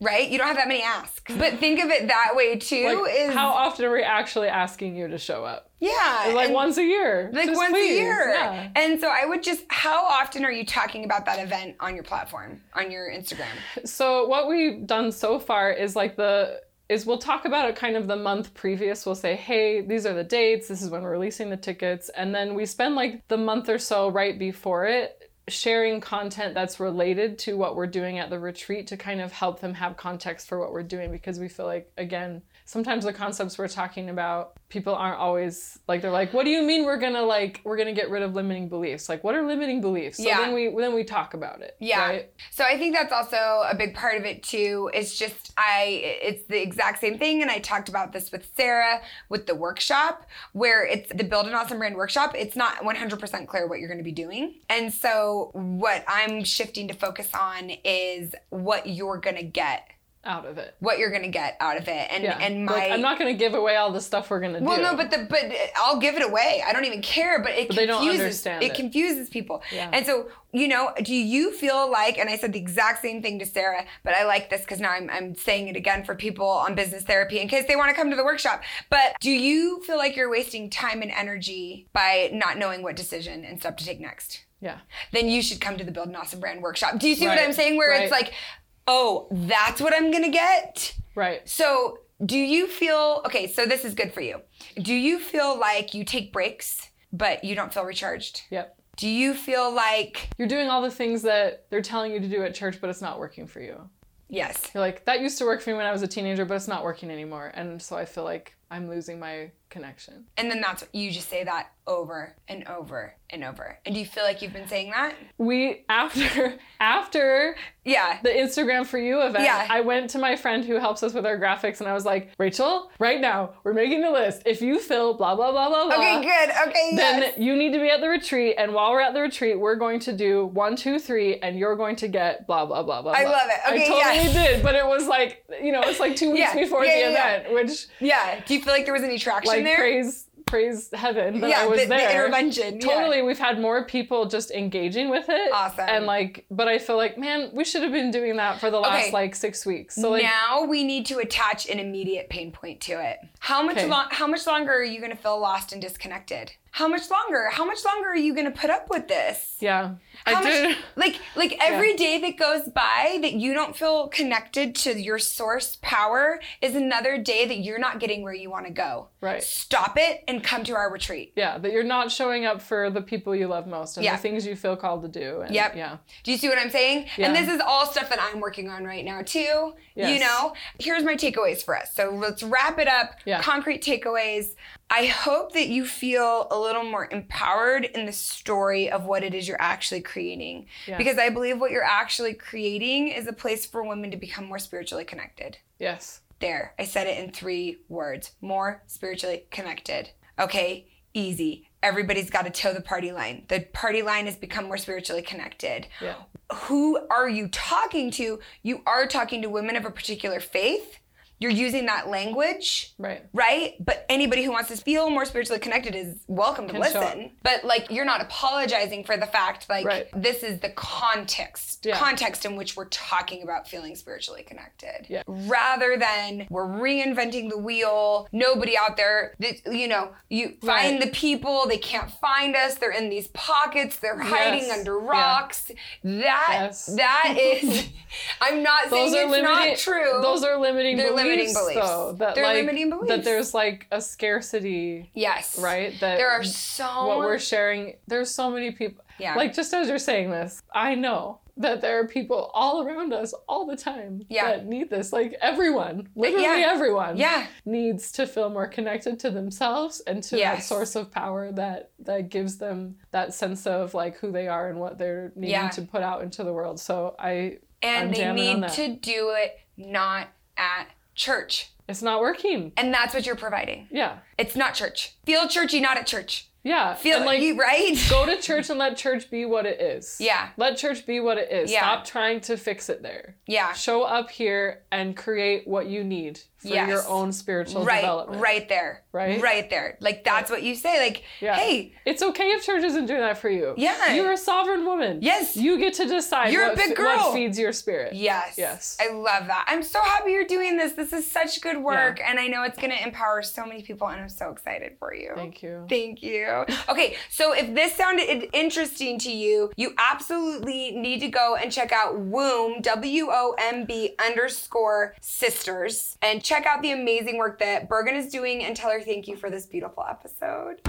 Right? You don't have that many asks. But mm-hmm. think of it that way too Like, is how often are we actually asking you to show up? yeah. Like once a year. like Just once please. a year. Yeah. And so I would just how often are you talking about that event on your platform, on your Instagram? So what we've done so far is like the is we'll talk about it kind of the month previous. We'll say, hey, these are the dates. This is when we're releasing the tickets, and then we spend like the month or so right before it sharing content that's related to what we're doing at the retreat to kind of help them have context for what we're doing because we feel like again sometimes the concepts we're talking about people aren't always like they're like what do you mean we're gonna like we're gonna get rid of limiting beliefs like what are limiting beliefs so Yeah. then we then we talk about it Yeah. right? So I think that's also a big part of it too. It's just I it's the exact same thing and I talked about this with Sarah with the workshop where it's the build an awesome brand workshop. It's not 100% clear what you're going to be doing. And so what I'm shifting to focus on is what you're to get out of it what you're gonna get out of it and Yeah. and my Like, I'm not to give away all the stuff we're to well do. Well, no but the but I'll give it away I don't even care but it But they don't confuses understand it it. confuses people Yeah. and so you know do you feel like and I said the exact same thing to Sarah but I like this because now I'm, I'm saying it again for people on business therapy in case they want to come to the workshop but do you feel like you're wasting time and energy by not knowing what decision and step to take next yeah. then you should come to the Build an Awesome Brand workshop. Do you see what I'm saying? Where it's like, oh, that's what I'm gonna get? Right. So, do you feel okay? So, this is good for you. Do you feel like you take breaks, but you don't feel recharged? Yep. Do you feel like, You're doing all the things that they're telling you to do at church, but it's not working for you. yes, You're like, that used to work for me when I was a teenager, but it's not working anymore. And so I feel like I'm losing my connection. and then that's you just say that over and over and over. And do you feel like you've been saying that? We after after Yeah. the Instagram for you event, Yeah. I went to my friend who helps us with our graphics and I was like, Rachel, right now, we're making a list. If you fill blah blah blah blah blah. Okay, good. Okay, Then yes. you need to be at the retreat, and while we're at the retreat, we're going to do one, two, three, and you're going to get blah blah blah blah. I blah. love it. Okay, I totally yes. did, but it was like you know, it's like two weeks Yeah, before yeah, the yeah. event, which Yeah. Do you feel like there was any traction like there? praise praise heaven that yeah, I was the, the there. intervention. yeah. Totally, we've had more people just engaging with it. Awesome. And like, but I feel like, man, we should have been doing that for the last Okay. like six weeks. So like, now we need to attach an immediate pain point to it. How much Okay. long? How much longer are you going to feel lost and disconnected? How much longer? How much longer are you going to put up with this? yeah, How I much, did. like like every day that goes by that you don't feel connected to your source power is another day that you're not getting where you want to go. Right. Stop it and come to our retreat. Yeah, that you're not showing up for the people you love most and Yeah. the things you feel called to do. And, Yep. Yeah. Do you see what I'm saying? Yeah. And this is all stuff that I'm working on right now too. You know, here's my takeaways for us. So let's wrap it up. Yeah. Concrete takeaways. I hope that you feel a little more empowered in the story of what it is you're actually creating. Because I believe what you're actually creating is a place for women to become more spiritually connected. Yes. There, I said it in three words more spiritually connected. Okay, easy. Everybody's got to toe the party line. The party line has become more spiritually connected. Yeah. Who are you talking to? You are talking to women of a particular faith. You're using that language, Right. right? But anybody who wants to feel more spiritually connected is welcome to Can listen. But like, you're not apologizing for the fact, like, Right. this is the context, Yeah. context in which we're talking about feeling spiritually connected. Yeah. Rather than we're reinventing the wheel. Nobody out there, that, you know, you find the people, they can't find us. They're in these pockets. They're hiding Yes. under Yeah. rocks. That Yes. that is. I'm not saying Those are it's limiting. not true. Those are limiting They're beliefs. Limiting beliefs. Though, that They're like, limiting beliefs. That there's like a scarcity, yes. right? That There are so what we're sharing. There's so many people. Yeah. Like just as you're saying this, I know that there are people all around us all the time Yeah. that need this. Like everyone, literally yeah. everyone, Yeah. needs to feel more connected to themselves and to that source of power that that gives them that sense of like who they are and what they're needing Yeah. to put out into the world. So I, And I'm they need to do it not at church. it's not working. And that's what you're providing. Yeah, It's not church. Feel churchy, not at church. yeah. Feel and like you right? go to church and let church be what it is. Yeah. Let church be what it is. Yeah. Stop trying to fix it there. yeah. Show up here and create what you need for Yes. your own spiritual Right, development. right there. Right? Right there. Like that's what you say. Like, Yeah. hey, It's okay if church isn't doing that for you. Yeah. You're a sovereign woman. Yes. You get to decide You're a big girl. what feeds your spirit. yes. Yes. I love that. I'm so happy you're doing this. This is such good work. And I know it's going to empower so many people. And I'm so excited for you. Thank you. Thank you. Okay, so if this sounded interesting to you, you absolutely need to go and check out Womb, W O M B underscore sisters, and check out the amazing work that Bergen is doing and tell her thank you for this beautiful episode.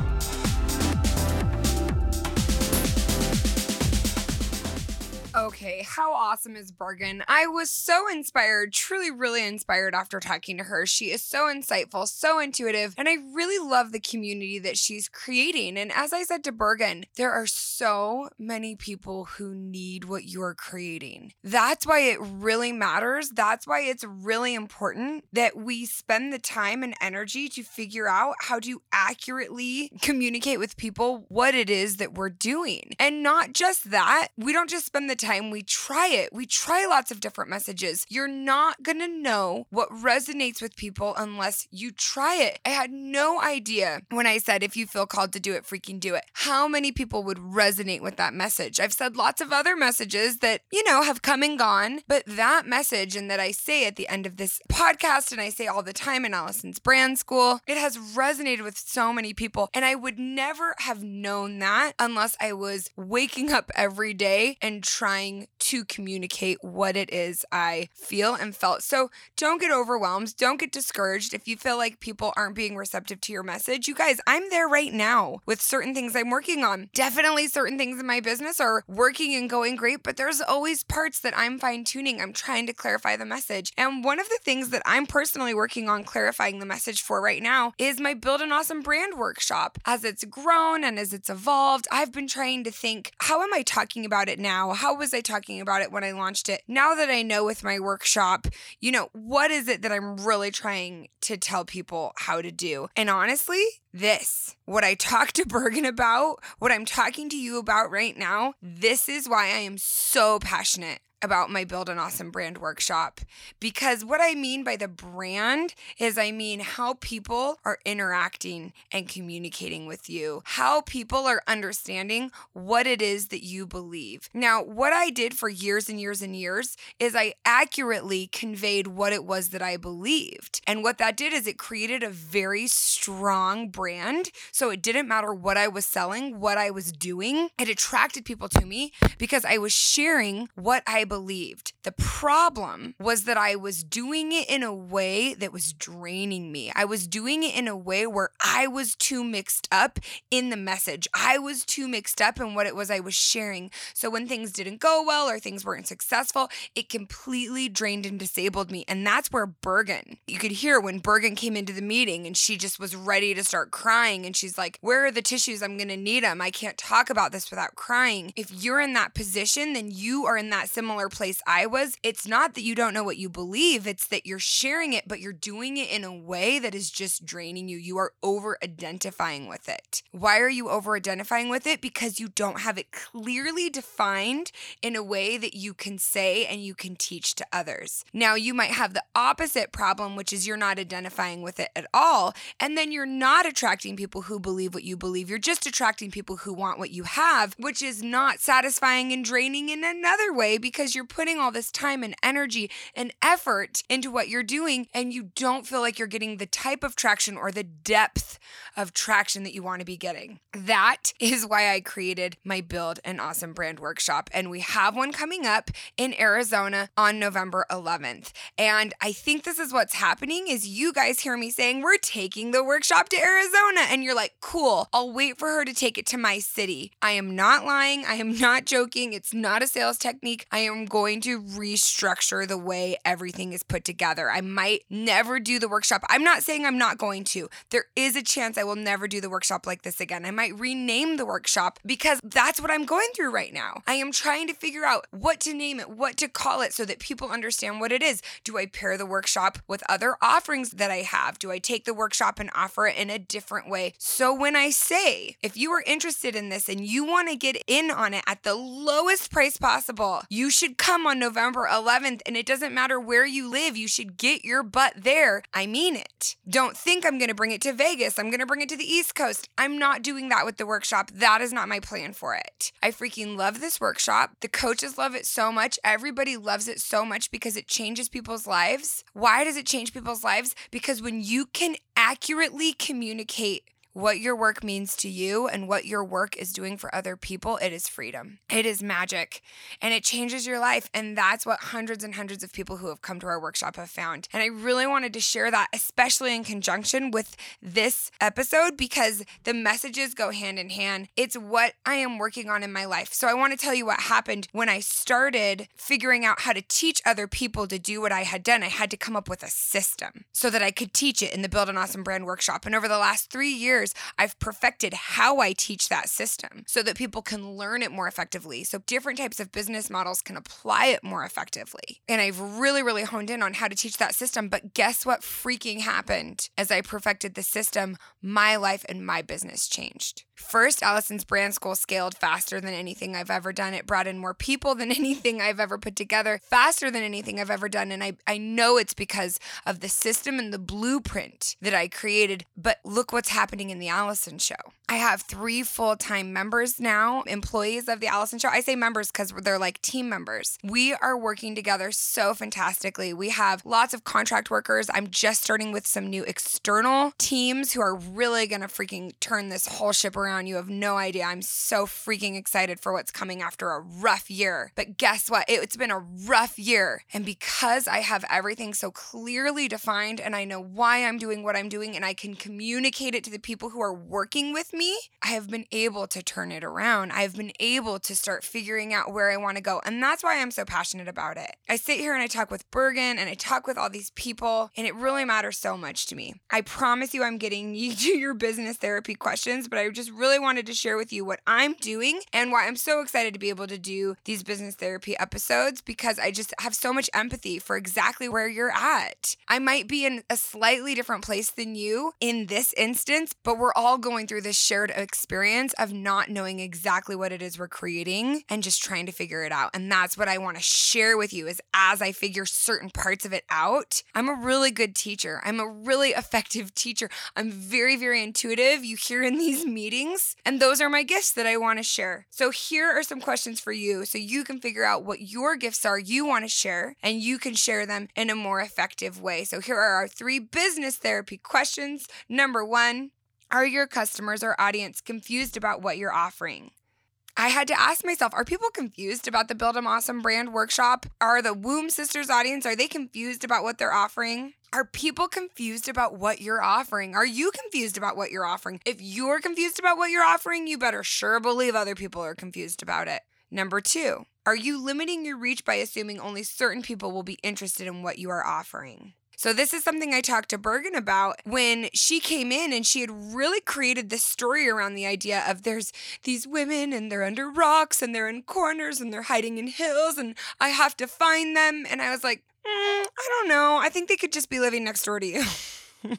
Okay, how awesome is Bergen? I was so inspired, truly, really inspired after talking to her. She is so insightful, so intuitive, and I really love the community that she's creating. And as I said to Bergen, there are so many people who need what you're creating. That's why it really matters. That's why it's really important that we spend the time and energy to figure out how to accurately communicate with people what it is that we're doing. And not just that, we don't just spend the time, we try it. We try lots of different messages. You're not gonna know what resonates with people unless you try it. I had no idea when I said, if you feel called to do it, freaking do it, how many people would resonate with that message. I've said lots of other messages that, you know, have come and gone, but that message and that I say at the end of this podcast and I say all the time in Allison's brand school, it has resonated with so many people. And I would never have known that unless I was waking up every day and trying trying to communicate what it is I feel and felt. So don't get overwhelmed. Don't get discouraged if you feel like people aren't being receptive to your message. You guys, I'm there right now with certain things I'm working on. Definitely certain things in my business are working and going great, but there's always parts that I'm fine tuning. I'm trying to clarify the message. And one of the things that I'm personally working on clarifying the message for right now is my Build an Awesome Brand workshop. As it's grown and as it's evolved, I've been trying to think how am I talking about it now? How was I talking about it when I launched it? Now that I know with my workshop, you know, what is it that I'm really trying to tell people how to do? And honestly, this, what I talked to Bergen about, what I'm talking to you about right now, this is why I am so passionate about my Build an Awesome Brand workshop because what I mean by the brand is I mean how people are interacting and communicating with you, how people are understanding what it is that you believe. Now, what I did for years and years and years is I accurately conveyed what it was that I believed. And what that did is it created a very strong brand. So it didn't matter what I was selling, what I was doing, it attracted people to me because I was sharing what I believed. The problem was that I was doing it in a way that was draining me. I was doing it in a way where I was too mixed up in the message. I was too mixed up in what it was I was sharing. So when things didn't go well or things weren't successful, it completely drained and disabled me. And that's where Bergen, you could hear when Bergen came into the meeting and she just was ready to start crying. And she's like, Where are the tissues? I'm going to need them. I can't talk about this without crying. If you're in that position, then you are in that similar similar place I was, it's not that you don't know what you believe, it's that you're sharing it, but you're doing it in a way that is just draining you. You are over identifying with it. Why are you over identifying with it? Because you don't have it clearly defined in a way that you can say and you can teach to others. Now, you might have the opposite problem, which is you're not identifying with it at all. And then you're not attracting people who believe what you believe. You're just attracting people who want what you have, which is not satisfying and draining in another way because because you're putting all this time and energy and effort into what you're doing and you don't feel like you're getting the type of traction or the depth of traction that you want to be getting. That is why I created my Build an Awesome Brand workshop. And we have one coming up in Arizona on November 11th. And I think this is what's happening is you guys hear me saying we're taking the workshop to Arizona and you're like, "Cool. I'll wait for her to take it to my city." I am not lying. I am not joking. It's not a sales technique. I am going to restructure the way everything is put together. I might never do the workshop. I'm not saying I'm not going to. There is a chance I will never do the workshop like this again. I might rename the workshop because that's what I'm going through right now. I am trying to figure out what to name it, what to call it so that people understand what it is. Do I pair the workshop with other offerings that I have? Do I take the workshop and offer it in a different way? So when I say, if you are interested in this and you want to get in on it at the lowest price possible, you should come on November 11th, and it doesn't matter where you live, you should get your butt there. I mean it. Don't think I'm going to bring it to Vegas. I'm going to bring it to the East Coast. I'm not doing that with the workshop. That is not my plan for it. I freaking love this workshop. The coaches love it so much. Everybody loves it so much because it changes people's lives. Why does it change people's lives? Because when you can accurately communicate what your work means to you and what your work is doing for other people, it is freedom. It is magic and it changes your life. And that's what hundreds and hundreds of people who have come to our workshop have found. And I really wanted to share that, especially in conjunction with this episode, because the messages go hand in hand. It's what I am working on in my life. So I want to tell you what happened when I started figuring out how to teach other people to do what I had done. I had to come up with a system so that I could teach it in the Build an Awesome Brand workshop. And over the last three years, years, I've perfected how I teach that system so that people can learn it more effectively. So different types of business models can apply it more effectively. And I've really, really honed in on how to teach that system. But guess what freaking happened as I perfected the system? My life and my business changed. First, Allison's brand school scaled faster than anything I've ever done. It brought in more people than anything I've ever put together, faster than anything I've ever done. And I, I know it's because of the system and the blueprint that I created. But look what's happening in The Allison Show. I have three full time members now, employees of The Allison Show. I say members because they're like team members. We are working together so fantastically. We have lots of contract workers. I'm just starting with some new external teams who are really going to freaking turn this whole ship around. You have no idea. I'm so freaking excited for what's coming after a rough year. But guess what? It's been a rough year. And because I have everything so clearly defined and I know why I'm doing what I'm doing and I can communicate it to the people who are working with me, I have been able to turn it around. I've been able to start figuring out where I want to go. And that's why I'm so passionate about it. I sit here and I talk with Bergen and I talk with all these people, and it really matters so much to me. I promise you, I'm getting you to your business therapy questions, but I just really wanted to share with you what I'm doing and why I'm so excited to be able to do these business therapy episodes because I just have so much empathy for exactly where you're at. I might be in a slightly different place than you in this instance, but we're all going through this shared experience of not knowing exactly what it is we're creating and just trying to figure it out. And that's what I want to share with you is as I figure certain parts of it out, I'm a really good teacher. I'm a really effective teacher. I'm very, very intuitive. You hear in these meetings, and those are my gifts that I want to share. So here are some questions for you so you can figure out what your gifts are you want to share and you can share them in a more effective way. So here are our three business therapy questions. Number one, are your customers or audience confused about what you're offering? I had to ask myself, are people confused about the Build an Awesome Brand workshop? Are the Womb Sisters audience, are they confused about what they're offering? Are people confused about what you're offering? Are you confused about what you're offering? If you're confused about what you're offering, you better sure believe other people are confused about it. Number two, are you limiting your reach by assuming only certain people will be interested in what you are offering? So, this is something I talked to Bergen about when she came in and she had really created this story around the idea of there's these women and they're under rocks and they're in corners and they're hiding in hills and I have to find them. And I was like, mm, I don't know. I think they could just be living next door to you.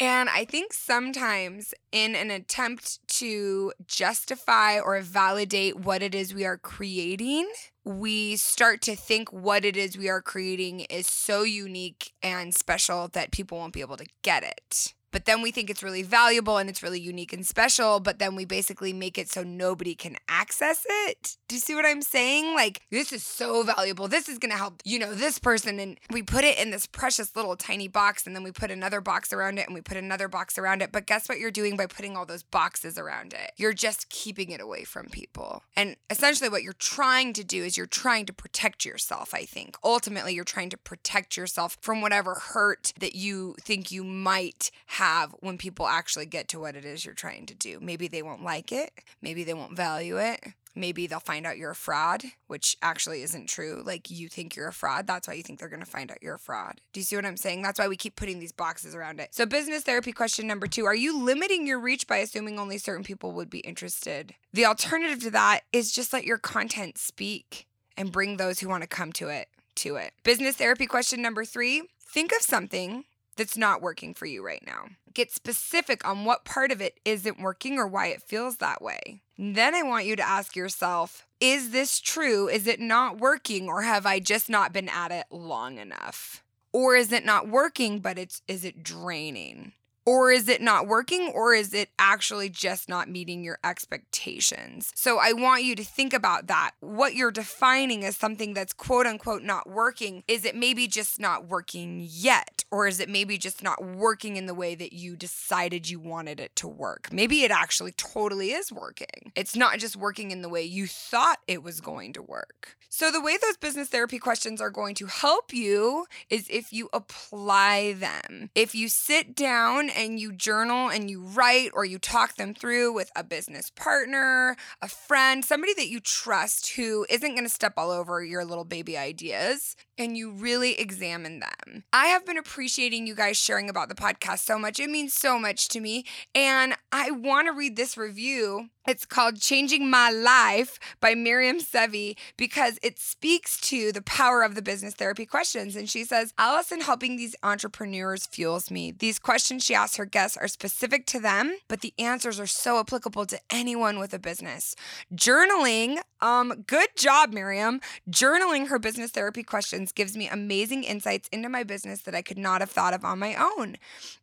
And I think sometimes, in an attempt to justify or validate what it is we are creating, we start to think what it is we are creating is so unique and special that people won't be able to get it but then we think it's really valuable and it's really unique and special, but then we basically make it so nobody can access it. Do you see what I'm saying? Like, this is so valuable. This is gonna help, you know, this person. And we put it in this precious little tiny box, and then we put another box around it, and we put another box around it. But guess what you're doing by putting all those boxes around it? You're just keeping it away from people. And essentially, what you're trying to do is you're trying to protect yourself, I think. Ultimately, you're trying to protect yourself from whatever hurt that you think you might have have when people actually get to what it is you're trying to do. Maybe they won't like it, maybe they won't value it. Maybe they'll find out you're a fraud, which actually isn't true. Like you think you're a fraud. That's why you think they're going to find out you're a fraud. Do you see what I'm saying? That's why we keep putting these boxes around it. So, business therapy question number two Are you limiting your reach by assuming only certain people would be interested? The alternative to that is just let your content speak and bring those who want to come to it to it. Business therapy question number three Think of something that's not working for you right now. Get specific on what part of it isn't working or why it feels that way. Then I want you to ask yourself Is this true? Is it not working? Or have I just not been at it long enough? Or is it not working, but it's is it draining? Or is it not working, or is it actually just not meeting your expectations? So I want you to think about that. What you're defining as something that's quote unquote not working, is it maybe just not working yet? Or is it maybe just not working in the way that you decided you wanted it to work? Maybe it actually totally is working. It's not just working in the way you thought it was going to work. So, the way those business therapy questions are going to help you is if you apply them. If you sit down and you journal and you write or you talk them through with a business partner, a friend, somebody that you trust who isn't going to step all over your little baby ideas, and you really examine them. I have been appreciating you guys sharing about the podcast so much. It means so much to me. And I want to read this review. It's called Changing My Life by Miriam Sevi because it speaks to the power of the business therapy questions. And she says, Allison helping these entrepreneurs fuels me. These questions she her guests are specific to them, but the answers are so applicable to anyone with a business. Journaling, um, good job, Miriam. Journaling her business therapy questions gives me amazing insights into my business that I could not have thought of on my own.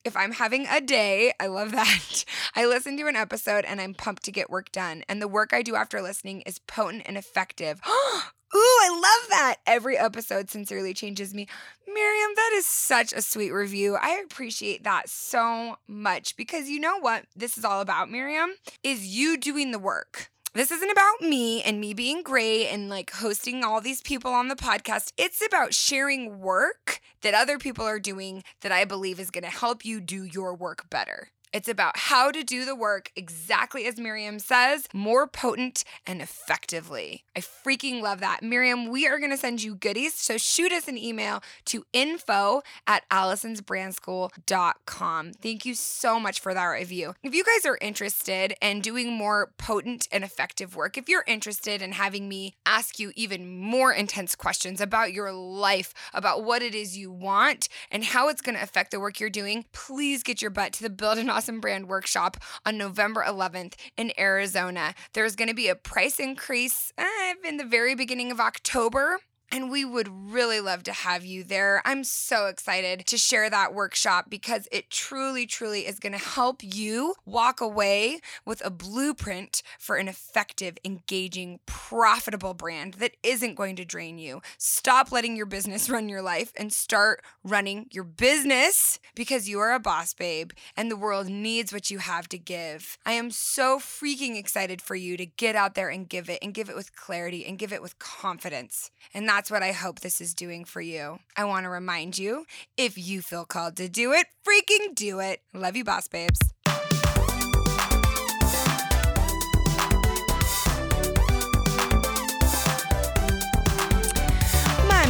If I'm having a day, I love that. I listen to an episode and I'm pumped to get work done. And the work I do after listening is potent and effective. Ooh, I love that. Every episode sincerely changes me. Miriam, that is such a sweet review. I appreciate that so much because you know what this is all about, Miriam? Is you doing the work. This isn't about me and me being great and like hosting all these people on the podcast. It's about sharing work that other people are doing that I believe is going to help you do your work better. It's about how to do the work exactly as Miriam says, more potent and effectively. I freaking love that. Miriam, we are going to send you goodies. So shoot us an email to info at allisonsbrandschool.com. Thank you so much for that review. If you guys are interested in doing more potent and effective work, if you're interested in having me ask you even more intense questions about your life, about what it is you want, and how it's going to affect the work you're doing, please get your butt to the Build an Awesome Brand workshop on November 11th in Arizona. There's going to be a price increase uh, in the very beginning of October. And we would really love to have you there. I'm so excited to share that workshop because it truly, truly is going to help you walk away with a blueprint for an effective, engaging, profitable brand that isn't going to drain you. Stop letting your business run your life and start running your business because you are a boss, babe, and the world needs what you have to give. I am so freaking excited for you to get out there and give it and give it with clarity and give it with confidence. And that's what I hope this is doing for you. I want to remind you if you feel called to do it, freaking do it. Love you, boss babes.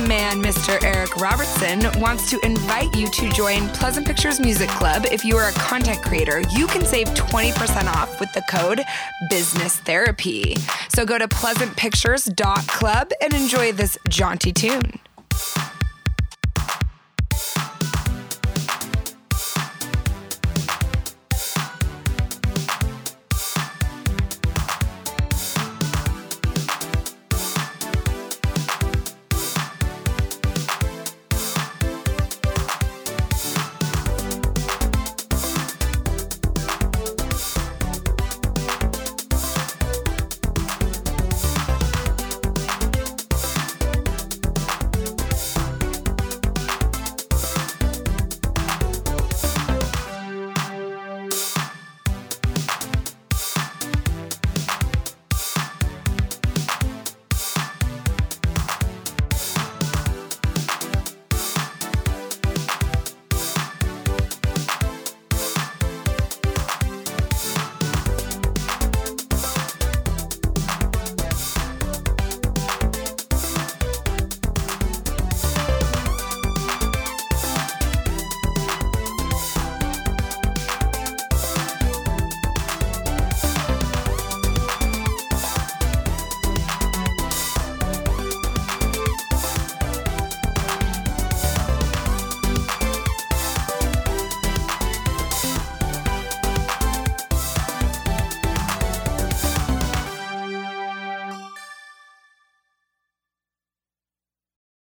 Man, Mr. Eric Robertson, wants to invite you to join Pleasant Pictures Music Club. If you are a content creator, you can save 20% off with the code Business Therapy. So go to pleasantpictures.club and enjoy this jaunty tune.